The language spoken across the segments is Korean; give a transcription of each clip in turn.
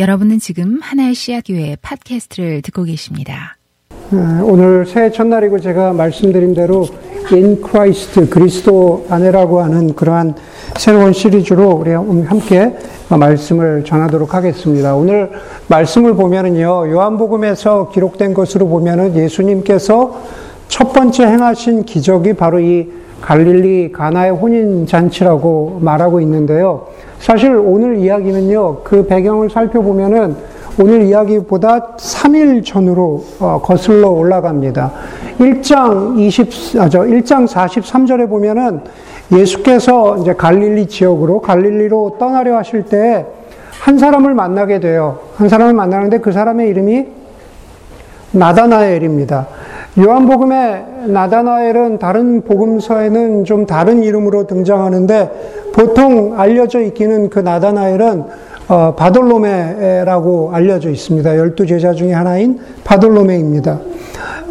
여러분은 지금 하나의 씨앗교회 팟캐스트를 듣고 계십니다. 네, 오늘 새해 첫날이고 제가 말씀드린 대로 In Christ 그리스도 안에라고 하는 그러한 새로운 시리즈로 우리 함께 말씀을 전하도록 하겠습니다. 오늘 말씀을 보면은요 요한복음에서 기록된 것으로 보면은 예수님께서 첫 번째 행하신 기적이 바로 이 갈릴리 가나의 혼인 잔치라고 말하고 있는데요. 사실 오늘 이야기는요, 그 배경을 살펴보면은 오늘 이야기보다 3일 전으로 어, 거슬러 올라갑니다. 1장 20, 아, 저 1장 43절에 보면은 예수께서 이제 갈릴리 지역으로, 갈릴리로 떠나려 하실 때 한 사람을 만나게 돼요. 한 사람을 만나는데 그 사람의 이름이 나다나엘입니다. 요한복음의 나다나엘은 다른 복음서에는 좀 다른 이름으로 등장하는데 보통 알려져 있기는 그 나다나엘은 어, 바돌로메라고 알려져 있습니다. 열두 제자 중에 하나인 바돌로메입니다.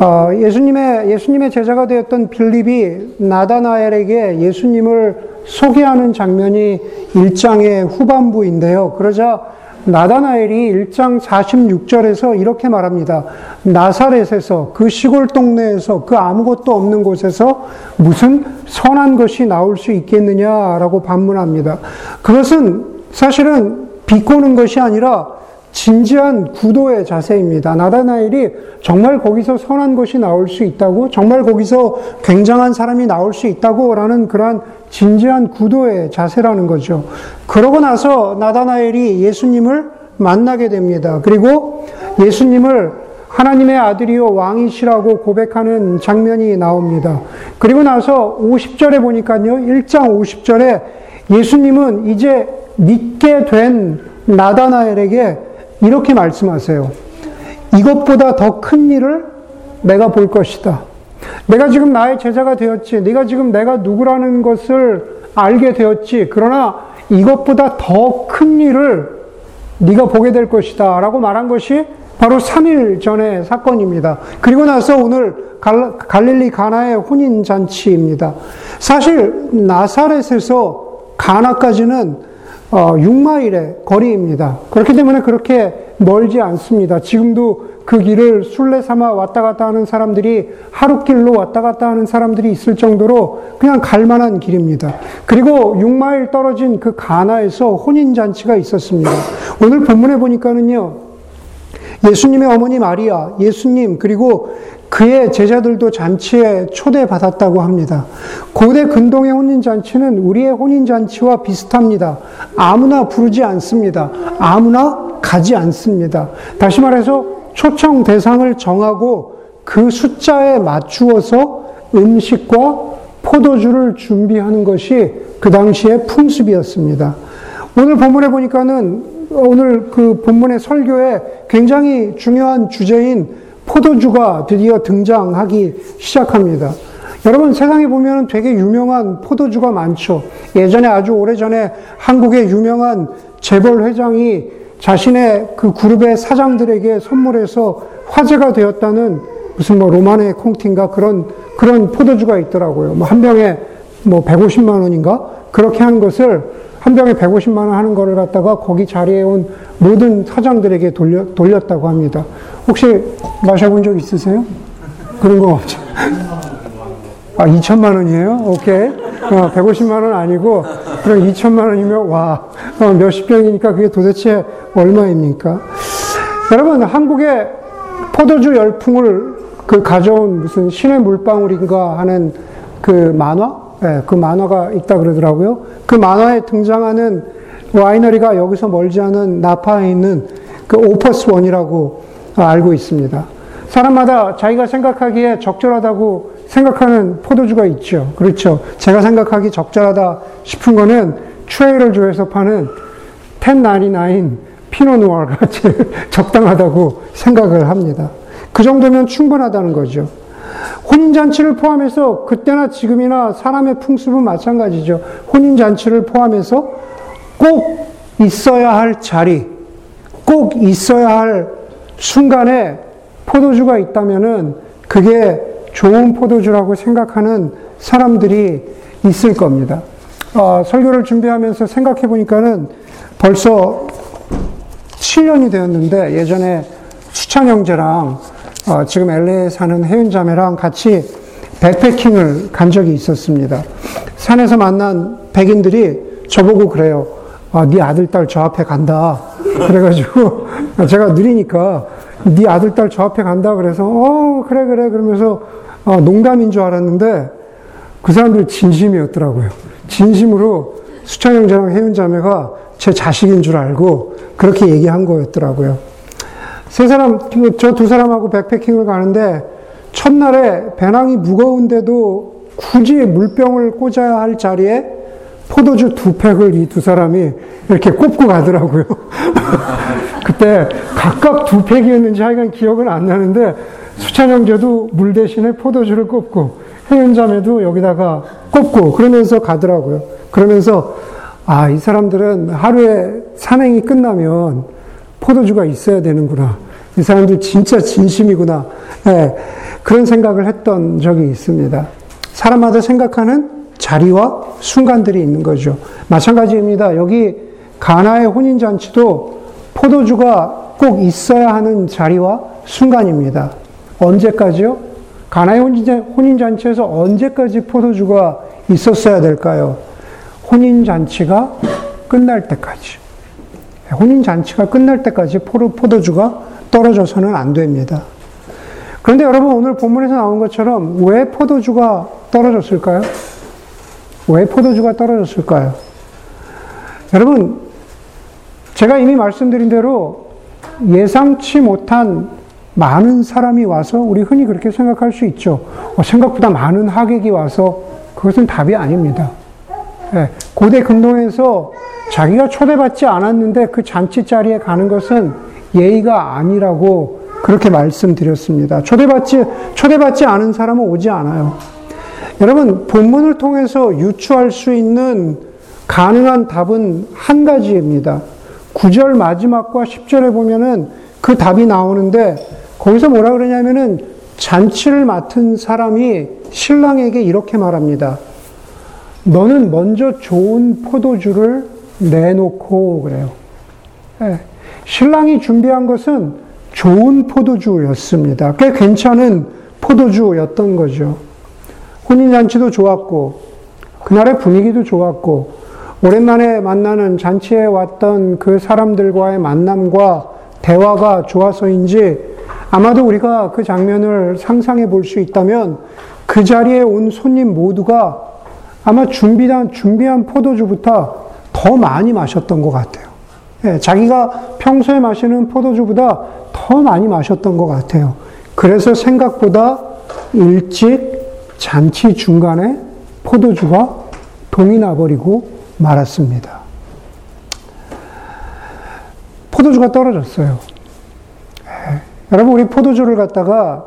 어, 예수님의 예수님의 제자가 되었던 빌립이 나다나엘에게 예수님을 소개하는 장면이 1장의 후반부인데요. 그러자 나다나엘이 1장 46절에서 이렇게 말합니다. 나사렛에서 그 시골 동네에서 그 아무것도 없는 곳에서 무슨 선한 것이 나올 수 있겠느냐라고 반문합니다. 그것은 사실은 비꼬는 것이 아니라 진지한 구도의 자세입니다. 나다나엘이 정말 거기서 선한 것이 나올 수 있다고, 정말 거기서 굉장한 사람이 나올 수 있다고 라는 그러한 진지한 구도의 자세라는 거죠. 그러고 나서 나다나엘이 예수님을 만나게 됩니다. 그리고 예수님을 하나님의 아들이요 왕이시라고 고백하는 장면이 나옵니다. 그리고 나서 50절에 보니까요. 1장 50절에 예수님은 이제 믿게 된 나다나엘에게 이렇게 말씀하세요. 이것보다 더 큰 일을 내가 볼 것이다. 내가 지금 나의 제자가 되었지. 네가 지금 내가 누구라는 것을 알게 되었지. 그러나 이것보다 더 큰 일을 네가 보게 될 것이다. 라고 말한 것이 바로 3일 전의 사건입니다. 그리고 나서 오늘 갈릴리 가나의 혼인 잔치입니다. 사실 나사렛에서 가나까지는 6마일의 어, 거리입니다. 그렇기 때문에 그렇게 멀지 않습니다. 지금도 그 길을 순례 삼아 왔다 갔다 하는 사람들이 하루길로 왔다 갔다 하는 사람들이 있을 정도로 그냥 갈 만한 길입니다. 그리고 6마일 떨어진 그 가나에서 혼인잔치가 있었습니다. 오늘 본문에 보니까는요, 예수님의 어머니 마리아, 예수님, 그리고 그의 제자들도 잔치에 초대받았다고 합니다. 고대 근동의 혼인잔치는 우리의 혼인잔치와 비슷합니다. 아무나 부르지 않습니다. 아무나 가지 않습니다. 다시 말해서 초청 대상을 정하고 그 숫자에 맞추어서 음식과 포도주를 준비하는 것이 그 당시의 풍습이었습니다. 오늘 본문에 보니까는 오늘 그 본문의 설교에 굉장히 중요한 주제인 포도주가 드디어 등장하기 시작합니다. 여러분 세상에 보면 되게 유명한 포도주가 많죠. 예전에 아주 오래전에 한국의 유명한 재벌 회장이 자신의 그 그룹의 사장들에게 선물해서 화제가 되었다는 무슨 뭐 로마네 콩틴가 그런 그런 포도주가 있더라고요. 뭐 한 병에 뭐 150만 원인가 그렇게 한 것을 한 병에 150만 원 하는 거를 갖다가 거기 자리에 온 모든 사장들에게 돌려, 돌렸다고 합니다. 혹시 마셔본 적 있으세요? 그런 거 없죠? 아, 2천만 원이에요? 오케이. 어, 150만 원 아니고, 그럼 2천만 원이면, 와, 어, 몇십 병이니까 그게 도대체 얼마입니까? 여러분, 한국의 포도주 열풍을 그 가져온 무슨 신의 물방울인가 하는 그 만화? 네, 그 만화가 있다 그러더라고요. 그 만화에 등장하는 와이너리가 여기서 멀지 않은 나파에 있는 그 오퍼스 원이라고 알고 있습니다. 사람마다 자기가 생각하기에 적절하다고 생각하는 포도주가 있죠. 그렇죠. 제가 생각하기 적절하다 싶은 거는 트레이러주에서 파는 1099 피노누아가 제일 적당하다고 생각을 합니다. 그 정도면 충분하다는 거죠. 혼인잔치를 포함해서 그때나 지금이나 사람의 풍습은 마찬가지죠. 혼인잔치를 포함해서 꼭 있어야 할 자리, 꼭 있어야 할 순간에 포도주가 있다면은 그게 좋은 포도주라고 생각하는 사람들이 있을 겁니다. 어, 설교를 준비하면서 생각해 보니까는 벌써 7년이 되었는데 예전에 수찬 형제랑 어, 지금 LA에 사는 혜윤 자매랑 같이 백패킹을 간 적이 있었습니다. 산에서 만난 백인들이 저보고 그래요. 아, 네 아들 딸 저 앞에 간다. 그래가지고 제가 느리니까 네 아들 딸 저 앞에 간다 그래서 어 그래 그래 그러면서 어, 농담인 줄 알았는데 그 사람들 진심이었더라고요. 진심으로 수찬 형제랑 혜윤 자매가 제 자식인 줄 알고 그렇게 얘기한 거였더라고요. 세 사람, 저 두 사람하고 백패킹을 가는데 첫날에 배낭이 무거운데도 굳이 물병을 꽂아야 할 자리에 포도주 두 팩을 이 두 사람이 이렇게 꼽고 가더라고요. 그때 각각 두 팩이었는지 하여간 기억은 안 나는데 수찬 형제도 물 대신에 포도주를 꼽고 혜윤 자매도 여기다가 꼽고 그러면서 가더라고요. 그러면서 아, 이 사람들은 하루에 산행이 끝나면 포도주가 있어야 되는구나. 이 사람들 진짜 진심이구나. 네, 그런 생각을 했던 적이 있습니다. 사람마다 생각하는 자리와 순간들이 있는 거죠. 마찬가지입니다. 여기 가나의 혼인 잔치도 포도주가 꼭 있어야 하는 자리와 순간입니다. 언제까지요? 가나의 혼인 잔치에서 언제까지 포도주가 있었어야 될까요? 혼인 잔치가 끝날 때까지. 혼인 잔치가 끝날 때까지 포도주가 떨어져서는 안 됩니다. 그런데 여러분 오늘 본문에서 나온 것처럼 왜 포도주가 떨어졌을까요? 왜 포도주가 떨어졌을까요? 여러분, 제가 이미 말씀드린 대로 예상치 못한 많은 사람이 와서 우리 흔히 그렇게 생각할 수 있죠. 어, 생각보다 많은 하객이 와서 그것은 답이 아닙니다. 네, 고대 근동에서 자기가 초대받지 않았는데 그 잔치 자리에 가는 것은 예의가 아니라고 그렇게 말씀드렸습니다. 초대받지, 초대받지 않은 사람은 오지 않아요. 여러분, 본문을 통해서 유추할 수 있는 가능한 답은 한 가지입니다. 9절 마지막과 10절에 보면은 그 답이 나오는데 거기서 뭐라 그러냐면은 잔치를 맡은 사람이 신랑에게 이렇게 말합니다. 너는 먼저 좋은 포도주를 내놓고 그래요. 네. 신랑이 준비한 것은 좋은 포도주였습니다. 꽤 괜찮은 포도주였던 거죠. 혼인잔치도 좋았고, 그날의 분위기도 좋았고, 오랜만에 만나는 잔치에 왔던 그 사람들과의 만남과 대화가 좋아서인지 아마도 우리가 그 장면을 상상해 볼 수 있다면 그 자리에 온 손님 모두가 아마 준비한, 준비한 포도주부터 더 많이 마셨던 것 같아요. 예, 자기가 평소에 마시는 포도주보다 더 많이 마셨던 것 같아요. 그래서 생각보다 일찍 잔치 중간에 포도주가 동이 나버리고 말았습니다. 포도주가 떨어졌어요. 예, 여러분, 우리 포도주를 갖다가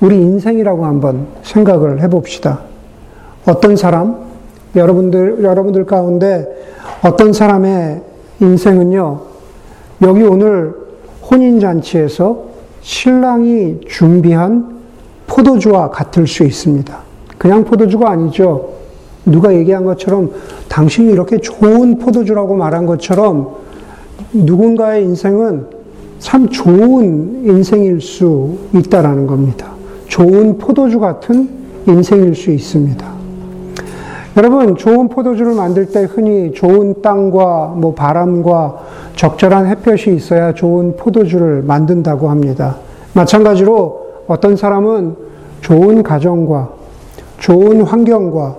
우리 인생이라고 한번 생각을 해봅시다. 어떤 사람, 여러분들, 여러분들 가운데 어떤 사람의 인생은요, 여기 오늘 혼인잔치에서 신랑이 준비한 포도주와 같을 수 있습니다. 그냥 포도주가 아니죠. 누가 얘기한 것처럼 당신이 이렇게 좋은 포도주라고 말한 것처럼 누군가의 인생은 참 좋은 인생일 수 있다라는 겁니다. 좋은 포도주 같은 인생일 수 있습니다. 여러분, 좋은 포도주를 만들 때 흔히 좋은 땅과 뭐 바람과 적절한 햇볕이 있어야 좋은 포도주를 만든다고 합니다. 마찬가지로 어떤 사람은 좋은 가정과 좋은 환경과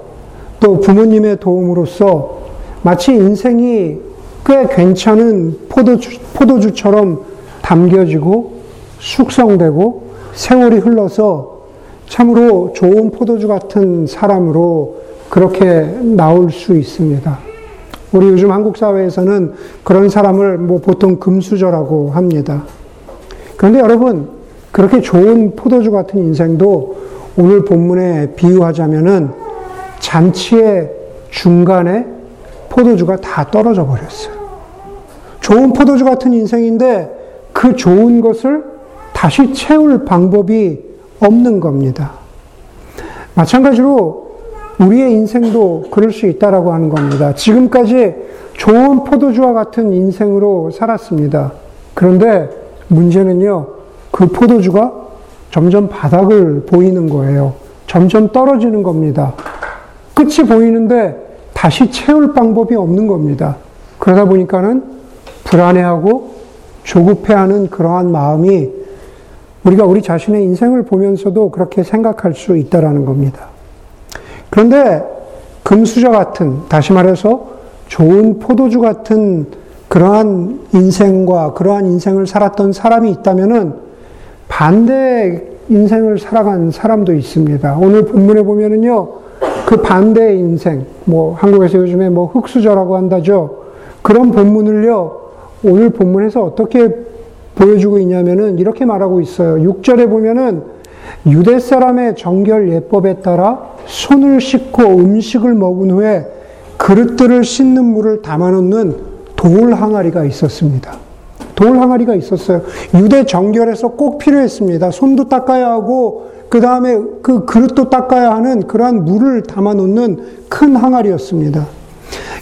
또 부모님의 도움으로써 마치 인생이 꽤 괜찮은 포도주, 포도주처럼 담겨지고 숙성되고 세월이 흘러서 참으로 좋은 포도주 같은 사람으로 그렇게 나올 수 있습니다. 우리 요즘 한국 사회에서는 그런 사람을 뭐 보통 금수저라고 합니다. 그런데 여러분, 그렇게 좋은 포도주 같은 인생도 오늘 본문에 비유하자면은 잔치의 중간에 포도주가 다 떨어져 버렸어요. 좋은 포도주 같은 인생인데 그 좋은 것을 다시 채울 방법이 없는 겁니다. 마찬가지로 우리의 인생도 그럴 수 있다라고 하는 겁니다. 지금까지 좋은 포도주와 같은 인생으로 살았습니다. 그런데 문제는요, 그 포도주가 점점 바닥을 보이는 거예요. 점점 떨어지는 겁니다. 끝이 보이는데 다시 채울 방법이 없는 겁니다. 그러다 보니까는 불안해하고 조급해하는 그러한 마음이 우리가 우리 자신의 인생을 보면서도 그렇게 생각할 수 있다라는 겁니다. 그런데 금수저 같은, 다시 말해서 좋은 포도주 같은 그러한 인생과 그러한 인생을 살았던 사람이 있다면은 반대 인생을 살아간 사람도 있습니다. 오늘 본문에 보면은요, 그 반대의 인생, 뭐 한국에서 요즘에 뭐 흑수저라고 한다죠. 그런 본문을요, 오늘 본문에서 어떻게 보여주고 있냐면은 이렇게 말하고 있어요. 6절에 보면은 유대 사람의 정결 예법에 따라 손을 씻고 음식을 먹은 후에 그릇들을 씻는 물을 담아놓는 돌 항아리가 있었습니다. 돌 항아리가 있었어요. 유대 정결에서 꼭 필요했습니다. 손도 닦아야 하고 그 다음에 그 그릇도 닦아야 하는 그러한 물을 담아 놓는 큰 항아리였습니다.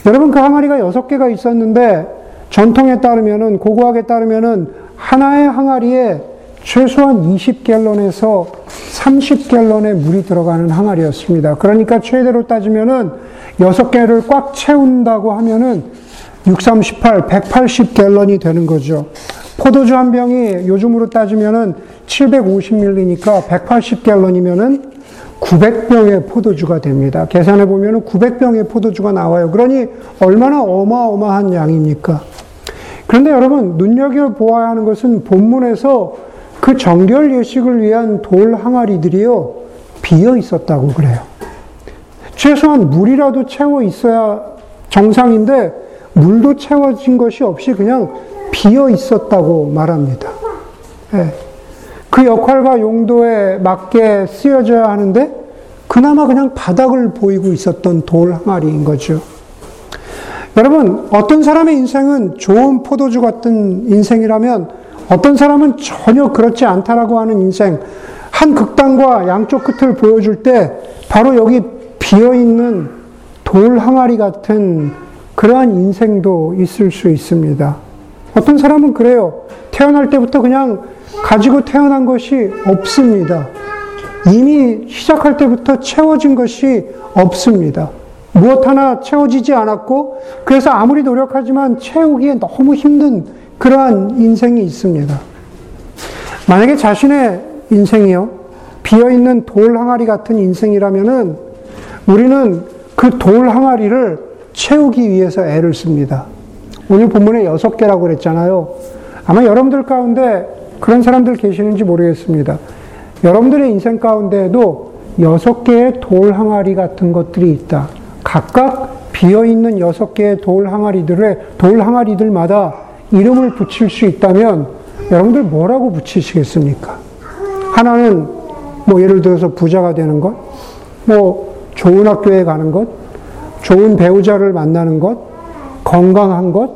여러분 그 항아리가 여섯 개가 있었는데 전통에 따르면은 고고학에 따르면은 하나의 항아리에 최소한 20갤런에서 30갤런의 물이 들어가는 항아리였습니다. 그러니까 최대로 따지면은 6개를 꽉 채운다고 하면은 6, 3, 18, 180갤런이 되는 거죠. 포도주 한 병이 요즘으로 따지면은 750ml니까 180갤런이면은 900병의 포도주가 됩니다. 계산해 보면은 900병의 포도주가 나와요. 그러니 얼마나 어마어마한 양입니까? 그런데 여러분, 눈여겨 보아야 하는 것은 본문에서 그 정결 예식을 위한 돌 항아리들이요, 비어 있었다고 그래요. 최소한 물이라도 채워 있어야 정상인데, 물도 채워진 것이 없이 그냥 비어 있었다고 말합니다. 네. 그 역할과 용도에 맞게 쓰여져야 하는데, 그나마 그냥 바닥을 보이고 있었던 돌 항아리인 거죠. 여러분, 어떤 사람의 인생은 좋은 포도주 같은 인생이라면 어떤 사람은 전혀 그렇지 않다라고 하는 인생, 한 극단과 양쪽 끝을 보여줄 때 바로 여기 비어 있는 돌 항아리 같은 그러한 인생도 있을 수 있습니다. 어떤 사람은 그래요. 태어날 때부터 그냥 가지고 태어난 것이 없습니다. 이미 시작할 때부터 채워진 것이 없습니다. 무엇 하나 채워지지 않았고, 그래서 아무리 노력하지만 채우기에 너무 힘든 그러한 인생이 있습니다. 만약에 자신의 인생이요, 비어있는 돌 항아리 같은 인생이라면은, 우리는 그 돌 항아리를 채우기 위해서 애를 씁니다. 오늘 본문에 여섯 개라고 그랬잖아요. 아마 여러분들 가운데 그런 사람들 계시는지 모르겠습니다. 여러분들의 인생 가운데에도 여섯 개의 돌 항아리 같은 것들이 있다. 각각 비어 있는 여섯 개의 돌 항아리들의 돌 항아리들마다 이름을 붙일 수 있다면 여러분들 뭐라고 붙이시겠습니까? 하나는 뭐 예를 들어서 부자가 되는 것, 뭐 좋은 학교에 가는 것, 좋은 배우자를 만나는 것, 건강한 것,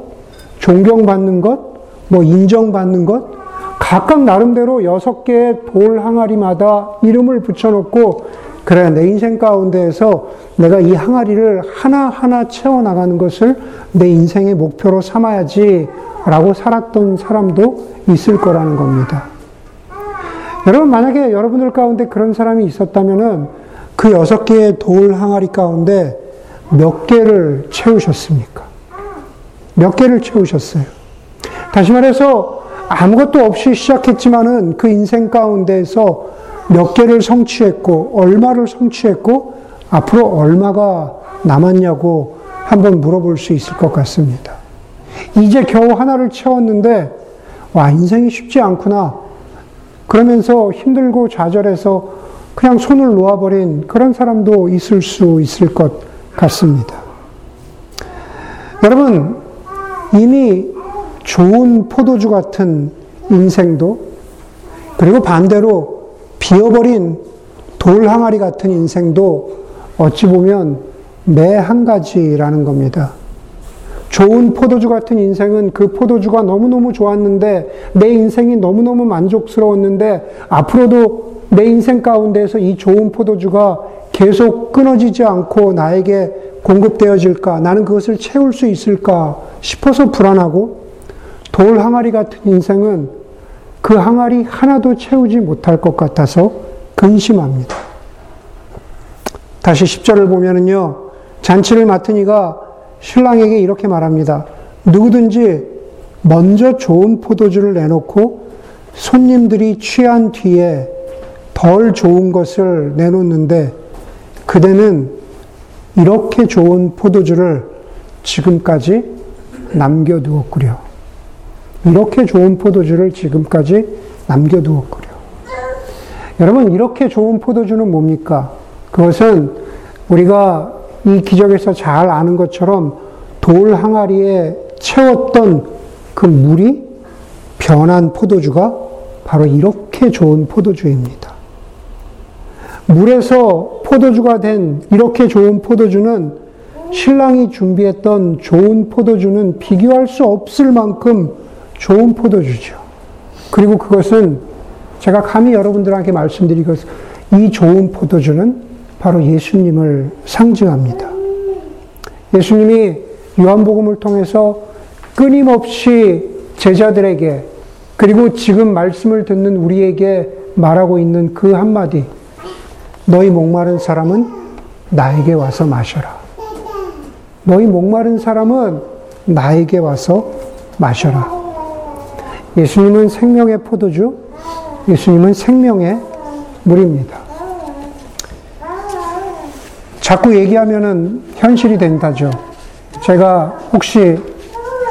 존경받는 것, 뭐 인정받는 것, 각각 나름대로 여섯 개의 돌 항아리마다 이름을 붙여놓고 그래, 내 인생 가운데에서 내가 이 항아리를 하나하나 채워나가는 것을 내 인생의 목표로 삼아야지 라고 살았던 사람도 있을 거라는 겁니다. 여러분, 만약에 여러분들 가운데 그런 사람이 있었다면은 그 여섯 개의 돌 항아리 가운데 몇 개를 채우셨습니까? 몇 개를 채우셨어요? 다시 말해서 아무것도 없이 시작했지만은 그 인생 가운데에서 몇 개를 성취했고, 얼마를 성취했고, 앞으로 얼마가 남았냐고 한번 물어볼 수 있을 것 같습니다. 이제 겨우 하나를 채웠는데, 와, 인생이 쉽지 않구나. 그러면서 힘들고 좌절해서 그냥 손을 놓아버린 그런 사람도 있을 수 있을 것 같습니다. 여러분, 이미 좋은 포도주 같은 인생도, 그리고 반대로 비어버린 돌 항아리 같은 인생도 어찌 보면 매 한 가지라는 겁니다. 좋은 포도주 같은 인생은 그 포도주가 너무너무 좋았는데 내 인생이 너무너무 만족스러웠는데 앞으로도 내 인생 가운데서 이 좋은 포도주가 계속 끊어지지 않고 나에게 공급되어질까? 나는 그것을 채울 수 있을까 싶어서 불안하고 돌 항아리 같은 인생은 그 항아리 하나도 채우지 못할 것 같아서 근심합니다. 다시 10절을 보면은요, 잔치를 맡은 이가 신랑에게 이렇게 말합니다. 누구든지 먼저 좋은 포도주를 내놓고 손님들이 취한 뒤에 덜 좋은 것을 내놓는데 그대는 이렇게 좋은 포도주를 지금까지 남겨두었구려. 이렇게 좋은 포도주를 지금까지 남겨두었구려. 여러분, 이렇게 좋은 포도주는 뭡니까? 그것은 우리가 이 기적에서 잘 아는 것처럼 돌 항아리에 채웠던 그 물이 변한 포도주가 바로 이렇게 좋은 포도주입니다. 물에서 포도주가 된 이렇게 좋은 포도주는 신랑이 준비했던 좋은 포도주는 비교할 수 없을 만큼 좋은 포도주죠. 그리고 그것은 제가 감히 여러분들에게 말씀드리고 이 좋은 포도주는 바로 예수님을 상징합니다. 예수님이 요한복음을 통해서 끊임없이 제자들에게 그리고 지금 말씀을 듣는 우리에게 말하고 있는 그 한마디. 너희 목마른 사람은 나에게 와서 마셔라. 너희 목마른 사람은 나에게 와서 마셔라. 예수님은 생명의 포도주, 예수님은 생명의 물입니다. 자꾸 얘기하면은 현실이 된다죠. 제가 혹시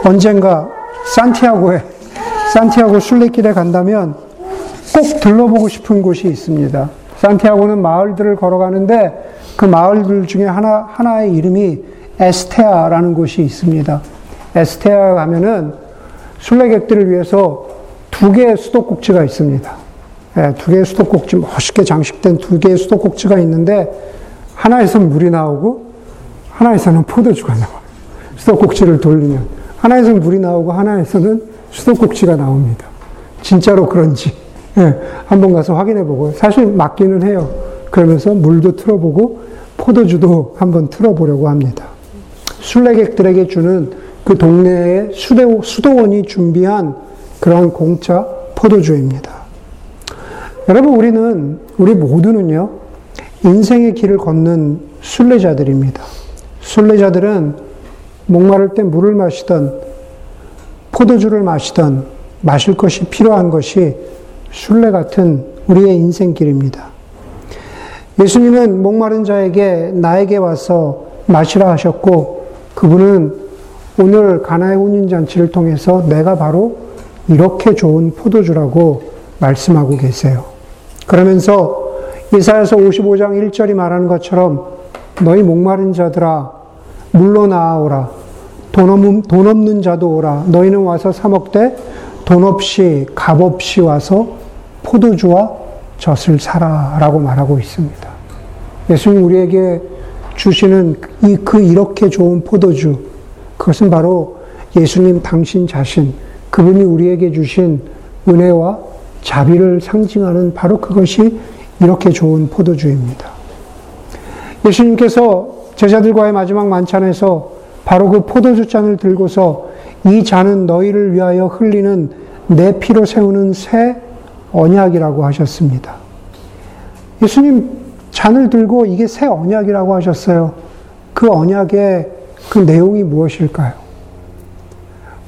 언젠가 산티아고에, 산티아고 순례길에 간다면 꼭 들러보고 싶은 곳이 있습니다. 산티아고는 마을들을 걸어가는데 그 마을들 중에 하나, 하나의 이름이 에스테아라는 곳이 있습니다. 에스테아 가면은 순례객들을 위해서 두 개의 수도꼭지가 있습니다. 네, 두 개의 수도꼭지, 멋있게 장식된 두 개의 수도꼭지가 있는데 하나에서는 물이 나오고 하나에서는 포도주가 나와요. 수도꼭지를 돌리면 하나에서는 물이 나오고 하나에서는 수도꼭지가 나옵니다. 진짜로 그런지 예, 한번 가서 확인해 보고 사실 맞기는 해요. 그러면서 물도 틀어보고 포도주도 한번 틀어보려고 합니다. 순례객들에게 주는 그 동네의 수도, 수도원이 준비한 그러한 공짜 포도주입니다. 여러분 우리는 우리 모두는요 인생의 길을 걷는 순례자들입니다. 순례자들은 목마를 때 물을 마시던 포도주를 마시던 마실 것이 필요한 것이 순례 같은 우리의 인생길입니다. 예수님은 목마른 자에게 나에게 와서 마시라 하셨고 그분은 오늘 가나의 혼인 잔치를 통해서 내가 바로 이렇게 좋은 포도주라고 말씀하고 계세요. 그러면서 이사야서 55장 1절이 말하는 것처럼 너희 목마른 자들아 물러 나아오라 돈 없는, 돈 없는 자도 오라 너희는 와서 사 먹되 돈 없이 값 없이 와서 포도주와 젖을 사라 라고 말하고 있습니다. 예수님 우리에게 주시는 이 그 이렇게 좋은 포도주 그것은 바로 예수님 당신 자신 그분이 우리에게 주신 은혜와 자비를 상징하는 바로 그것이 이렇게 좋은 포도주입니다. 예수님께서 제자들과의 마지막 만찬에서 바로 그 포도주 잔을 들고서 이 잔은 너희를 위하여 흘리는 내 피로 세우는 새 언약이라고 하셨습니다. 예수님 잔을 들고 이게 새 언약이라고 하셨어요. 그 언약의 그 내용이 무엇일까요?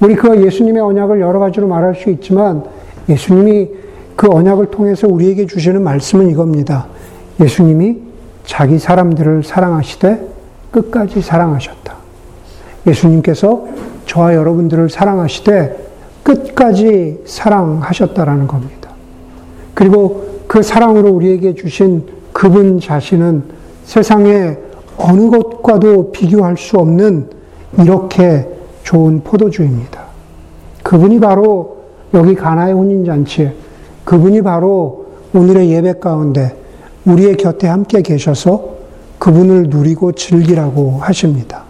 우리 그 예수님의 언약을 여러 가지로 말할 수 있지만 예수님이 그 언약을 통해서 우리에게 주시는 말씀은 이겁니다. 예수님이 자기 사람들을 사랑하시되 끝까지 사랑하셨다. 예수님께서 저와 여러분들을 사랑하시되 끝까지 사랑하셨다라는 겁니다. 그리고 그 사랑으로 우리에게 주신 그분 자신은 세상에 어느 것과도 비교할 수 없는 이렇게 좋은 포도주입니다. 그분이 바로 여기 가나의 혼인잔치에 그분이 바로 오늘의 예배 가운데 우리의 곁에 함께 계셔서 그분을 누리고 즐기라고 하십니다.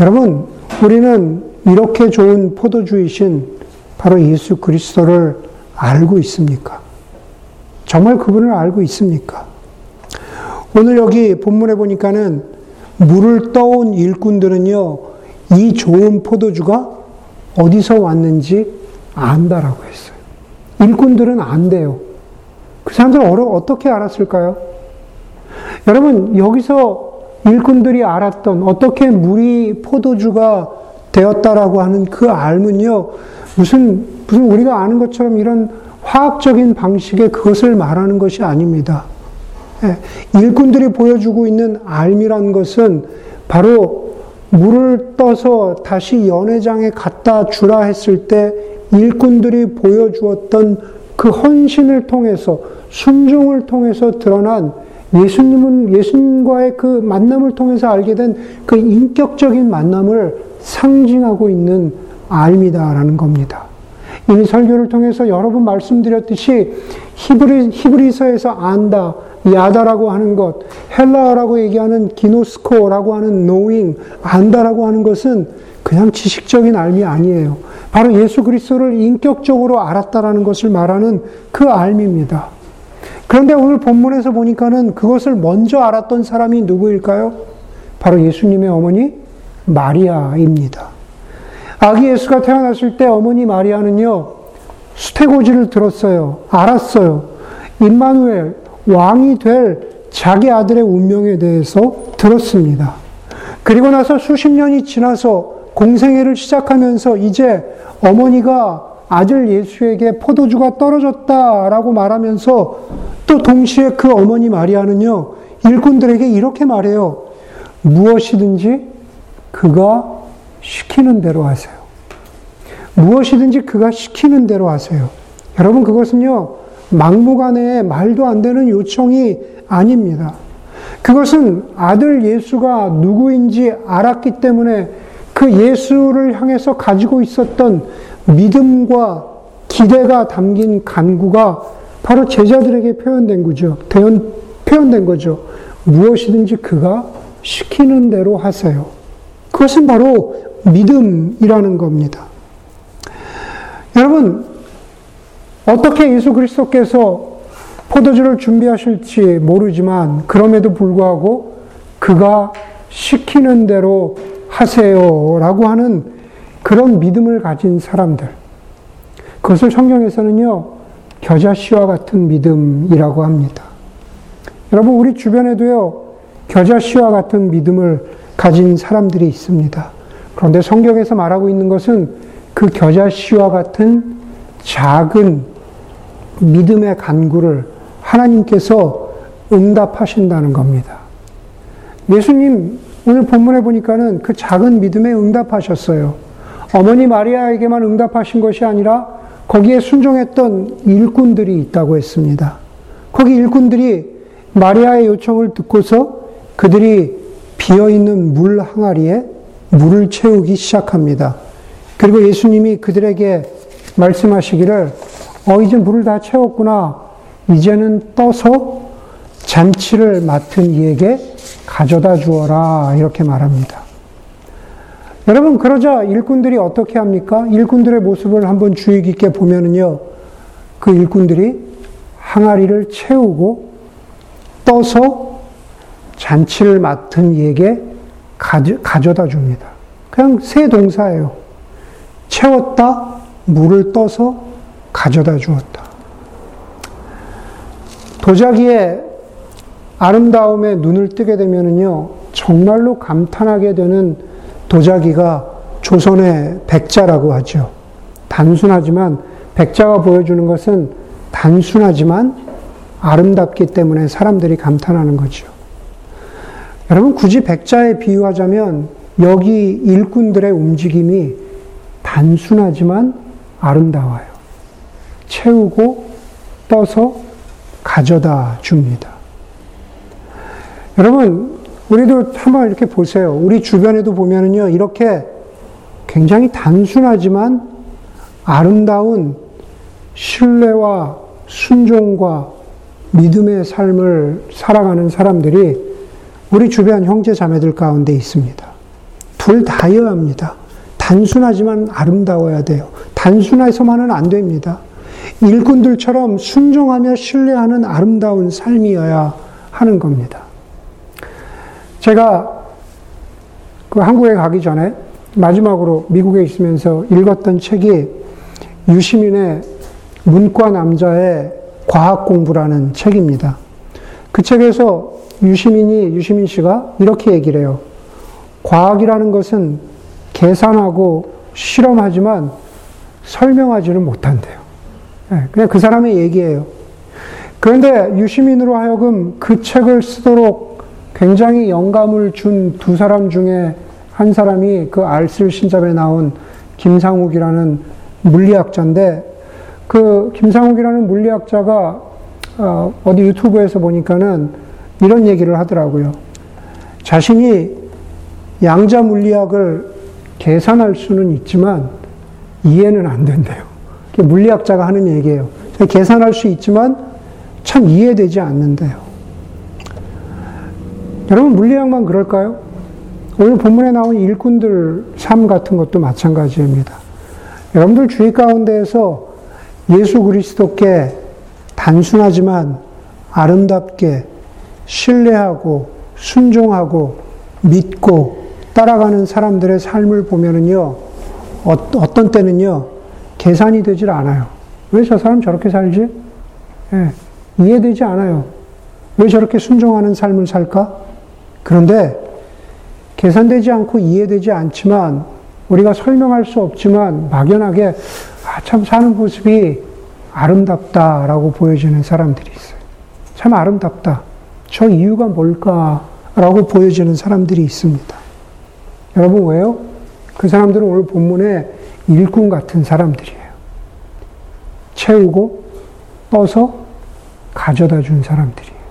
여러분, 우리는 이렇게 좋은 포도주이신 바로 예수 그리스도를 알고 있습니까? 정말 그분을 알고 있습니까? 오늘 여기 본문에 보니까는 물을 떠온 일꾼들은요, 이 좋은 포도주가 어디서 왔는지 안다라고 했어요. 일꾼들은 안돼요. 그 사람들 어떻게 알았을까요? 여러분, 여기서 일꾼들이 알았던 어떻게 물이 포도주가 되었다라고 하는 그 알문요, 무슨, 무슨 우리가 아는 것처럼 이런 화학적인 방식의 그것을 말하는 것이 아닙니다. 예, 일꾼들이 보여주고 있는 알미란 것은 바로 물을 떠서 다시 연회장에 갖다 주라 했을 때 일꾼들이 보여주었던 그 헌신을 통해서 순종을 통해서 드러난 예수님은 예수님과의 그 만남을 통해서 알게 된 그 인격적인 만남을 상징하고 있는 알미다라는 겁니다. 이미 설교를 통해서 여러 번 말씀드렸듯이 히브리, 히브리서에서 안다, 야다라고 하는 것, 헬라어라고 얘기하는 기노스코라고 하는 knowing, 안다라고 하는 것은 그냥 지식적인 알미 아니에요. 바로 예수 그리스도를 인격적으로 알았다라는 것을 말하는 그 알미입니다. 그런데 오늘 본문에서 보니까는 그것을 먼저 알았던 사람이 누구일까요? 바로 예수님의 어머니 마리아입니다. 아기 예수가 태어났을 때 어머니 마리아는요, 수태고지를 들었어요. 알았어요. 임마누엘, 왕이 될 자기 아들의 운명에 대해서 들었습니다. 그리고 나서 수십 년이 지나서 공생애를 시작하면서 이제 어머니가 아들 예수에게 포도주가 떨어졌다라고 말하면서 또 동시에 그 어머니 마리아는요, 일꾼들에게 이렇게 말해요. 무엇이든지 그가 시키는 대로 하세요. 무엇이든지 그가 시키는 대로 하세요. 여러분, 그것은요, 막무가내의 말도 안 되는 요청이 아닙니다. 그것은 아들 예수가 누구인지 알았기 때문에 그 예수를 향해서 가지고 있었던 믿음과 기대가 담긴 간구가 바로 제자들에게 표현된 거죠. 표현된 거죠. 무엇이든지 그가 시키는 대로 하세요. 그것은 바로 믿음이라는 겁니다. 여러분, 어떻게 예수 그리스도께서 포도주를 준비하실지 모르지만, 그럼에도 불구하고 그가 시키는 대로 하세요. 라고 하는 그런 믿음을 가진 사람들. 그것을 성경에서는요, 겨자씨와 같은 믿음이라고 합니다. 여러분, 우리 주변에도요, 겨자씨와 같은 믿음을 가진 사람들이 있습니다. 그런데 성경에서 말하고 있는 것은 그 겨자씨와 같은 작은 믿음의 간구를 하나님께서 응답하신다는 겁니다. 예수님 오늘 본문에 보니까는 그 작은 믿음에 응답하셨어요. 어머니 마리아에게만 응답하신 것이 아니라 거기에 순종했던 일꾼들이 있다고 했습니다. 거기 일꾼들이 마리아의 요청을 듣고서 그들이 비어 있는 물 항아리에 물을 채우기 시작합니다. 그리고 예수님이 그들에게 말씀하시기를, 어, 이제 물을 다 채웠구나. 이제는 떠서 잔치를 맡은 이에게 가져다 주어라. 이렇게 말합니다. 여러분, 그러자 일꾼들이 어떻게 합니까? 일꾼들의 모습을 한번 주의 깊게 보면은요, 그 일꾼들이 항아리를 채우고 떠서 잔치를 맡은 이에게 가져, 가져다 줍니다. 그냥 세 동사예요. 채웠다, 물을 떠서 가져다 주었다. 도자기의 아름다움에 눈을 뜨게 되면은요, 정말로 감탄하게 되는 도자기가 조선의 백자라고 하죠. 단순하지만, 백자가 보여주는 것은 단순하지만 아름답기 때문에 사람들이 감탄하는 거죠. 여러분, 굳이 백자에 비유하자면 여기 일꾼들의 움직임이 단순하지만 아름다워요. 채우고 떠서 가져다 줍니다. 여러분, 우리도 한번 이렇게 보세요. 우리 주변에도 보면은요, 이렇게 굉장히 단순하지만 아름다운 신뢰와 순종과 믿음의 삶을 살아가는 사람들이 우리 주변 형제 자매들 가운데 있습니다. 둘 다여야 합니다. 단순하지만 아름다워야 돼요. 단순해서만은 안 됩니다. 일꾼들처럼 순종하며 신뢰하는 아름다운 삶이어야 하는 겁니다. 제가 그 한국에 가기 전에 마지막으로 미국에 있으면서 읽었던 책이 유시민의 문과 남자의 과학 공부라는 책입니다. 그 책에서 유시민이, 유시민 씨가 이렇게 얘기를 해요. 과학이라는 것은 계산하고 실험하지만 설명하지는 못한대요. 예, 그냥 그 사람의 얘기예요. 그런데 유시민으로 하여금 그 책을 쓰도록 굉장히 영감을 준 두 사람 중에 한 사람이 그 알쓸 신잡에 나온 김상욱이라는 물리학자인데 그 김상욱이라는 물리학자가 어, 어디 유튜브에서 보니까는 이런 얘기를 하더라고요. 자신이 양자 물리학을 계산할 수는 있지만 이해는 안 된대요. 물리학자가 하는 얘기예요. 계산할 수 있지만 참 이해되지 않는데요. 여러분 물리학만 그럴까요? 오늘 본문에 나온 일꾼들 삶 같은 것도 마찬가지입니다. 여러분들 주의 가운데에서 예수 그리스도께 단순하지만 아름답게 신뢰하고 순종하고 믿고 따라가는 사람들의 삶을 보면은요, 어, 떤 때는요, 계산이 되질 않아요. 왜 저 사람 저렇게 살지? 예, 이해되지 않아요. 왜 저렇게 순종하는 삶을 살까? 그런데 계산되지 않고 이해되지 않지만 우리가 설명할 수 없지만 막연하게 아, 참 사는 모습이 아름답다라고 보여지는 사람들이 있어요. 참 아름답다. 저 이유가 뭘까라고 보여지는 사람들이 있습니다. 여러분 왜요? 그 사람들은 오늘 본문에 일꾼 같은 사람들이에요. 채우고 떠서 가져다 준 사람들이에요.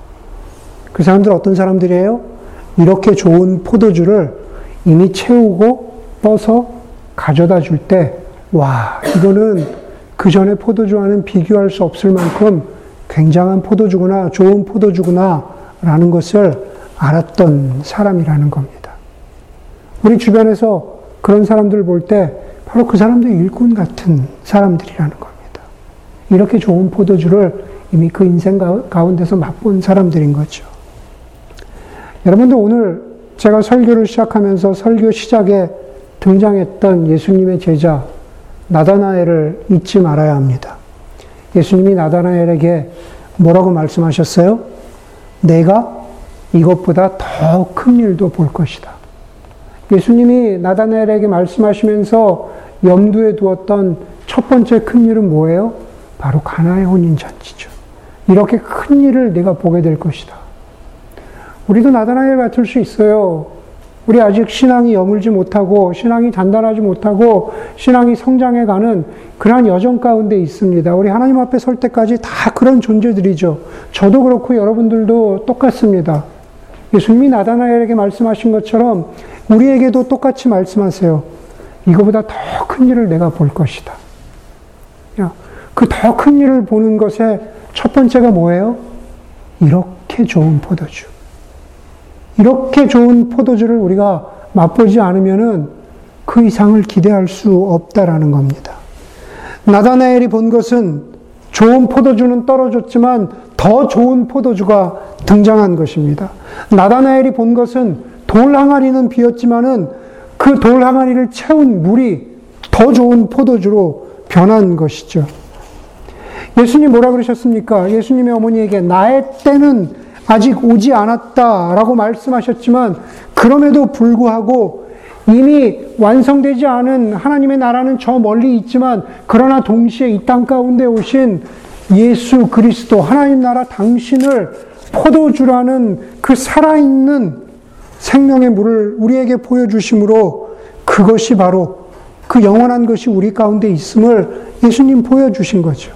그 사람들 어떤 사람들이에요? 이렇게 좋은 포도주를 이미 채우고 떠서 가져다 줄 때, 와, 이거는 그 전에 포도주와는 비교할 수 없을 만큼 굉장한 포도주구나, 좋은 포도주구나, 라는 것을 알았던 사람이라는 겁니다. 우리 주변에서 그런 사람들을 볼 때 바로 그 사람들이 일꾼 같은 사람들이라는 겁니다. 이렇게 좋은 포도주를 이미 그 인생 가운데서 맛본 사람들인 거죠. 여러분들 오늘 제가 설교를 시작하면서 설교 시작에 등장했던 예수님의 제자 나다나엘을 잊지 말아야 합니다. 예수님이 나다나엘에게 뭐라고 말씀하셨어요? 내가 이것보다 더 큰 일도 볼 것이다. 예수님이 나다나엘에게 말씀하시면서 염두에 두었던 첫 번째 큰 일은 뭐예요? 바로 가나의 혼인 잔치죠. 이렇게 큰 일을 내가 보게 될 것이다. 우리도 나다나엘 같을 수 있어요. 우리 아직 신앙이 여물지 못하고 신앙이 단단하지 못하고 신앙이 성장해가는 그러한 여정 가운데 있습니다. 우리 하나님 앞에 설 때까지 다 그런 존재들이죠. 저도 그렇고 여러분들도 똑같습니다. 예수님이 나다나엘에게 말씀하신 것처럼 우리에게도 똑같이 말씀하세요. 이거보다 더 큰 일을 내가 볼 것이다. 그 더 큰 일을 보는 것의 첫 번째가 뭐예요? 이렇게 좋은 포도주. 이렇게 좋은 포도주를 우리가 맛보지 않으면은 그 이상을 기대할 수 없다라는 겁니다. 나다나엘이 본 것은 좋은 포도주는 떨어졌지만 더 좋은 포도주가 등장한 것입니다. 나다나엘이 본 것은 돌 항아리는 비었지만은 그 돌 항아리를 채운 물이 더 좋은 포도주로 변한 것이죠. 예수님 뭐라 그러셨습니까? 예수님의 어머니에게 나의 때는 아직 오지 않았다라고 말씀하셨지만 그럼에도 불구하고 이미 완성되지 않은 하나님의 나라는 저 멀리 있지만 그러나 동시에 이 땅 가운데 오신 예수 그리스도 하나님 나라 당신을 포도주라는 그 살아있는 생명의 물을 우리에게 보여주심으로 그것이 바로 그 영원한 것이 우리 가운데 있음을 예수님 보여주신 거죠.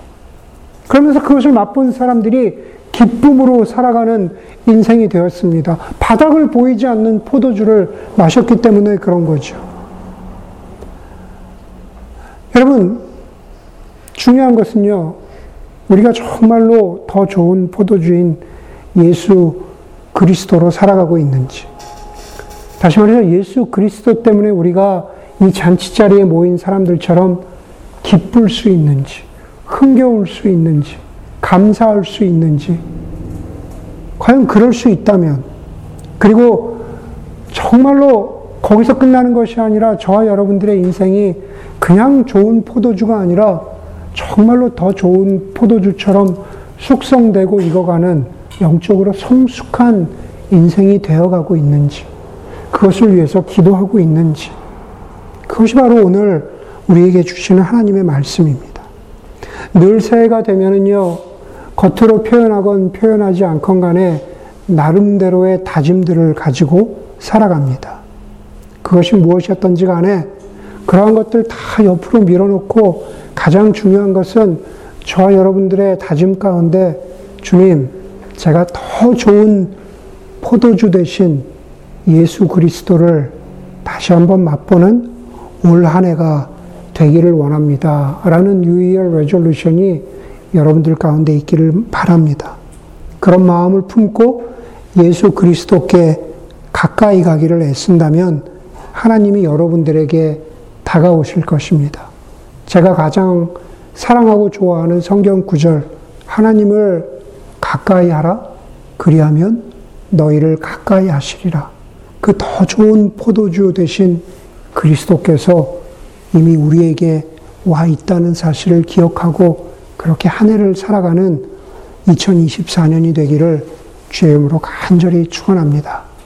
그러면서 그것을 맛본 사람들이 기쁨으로 살아가는 인생이 되었습니다. 바닥을 보이지 않는 포도주를 마셨기 때문에 그런 거죠. 여러분, 중요한 것은요, 우리가 정말로 더 좋은 포도주인 예수 그리스도로 살아가고 있는지. 다시 말해서 예수 그리스도 때문에 우리가 이 잔치 자리에 모인 사람들처럼 기쁠 수 있는지, 흥겨울 수 있는지, 감사할 수 있는지, 과연 그럴 수 있다면, 그리고 정말로 거기서 끝나는 것이 아니라 저와 여러분들의 인생이 그냥 좋은 포도주가 아니라 정말로 더 좋은 포도주처럼 숙성되고 익어가는 영적으로 성숙한 인생이 되어가고 있는지, 그것을 위해서 기도하고 있는지, 그것이 바로 오늘 우리에게 주시는 하나님의 말씀입니다. 늘 새해가 되면은요, 겉으로 표현하건 표현하지 않건 간에 나름대로의 다짐들을 가지고 살아갑니다. 그것이 무엇이었던지 간에 그러한 것들 다 옆으로 밀어놓고 가장 중요한 것은 저와 여러분들의 다짐 가운데 주님, 제가 더 좋은 포도주 대신 예수 그리스도를 다시 한번 맛보는 올 한 해가 되기를 원합니다. 라는 유의열 레졸루션이 여러분들 가운데 있기를 바랍니다. 그런 마음을 품고 예수 그리스도께 가까이 가기를 애쓴다면 하나님이 여러분들에게 다가오실 것입니다. 제가 가장 사랑하고 좋아하는 성경 구절, 하나님을 가까이 하라. 그리하면 너희를 가까이 하시리라. 그 더 좋은 포도주 대신 그리스도께서 이미 우리에게 와 있다는 사실을 기억하고 그렇게 한 해를 살아가는 2024년이 되기를 주의 이름으로 간절히 축원합니다.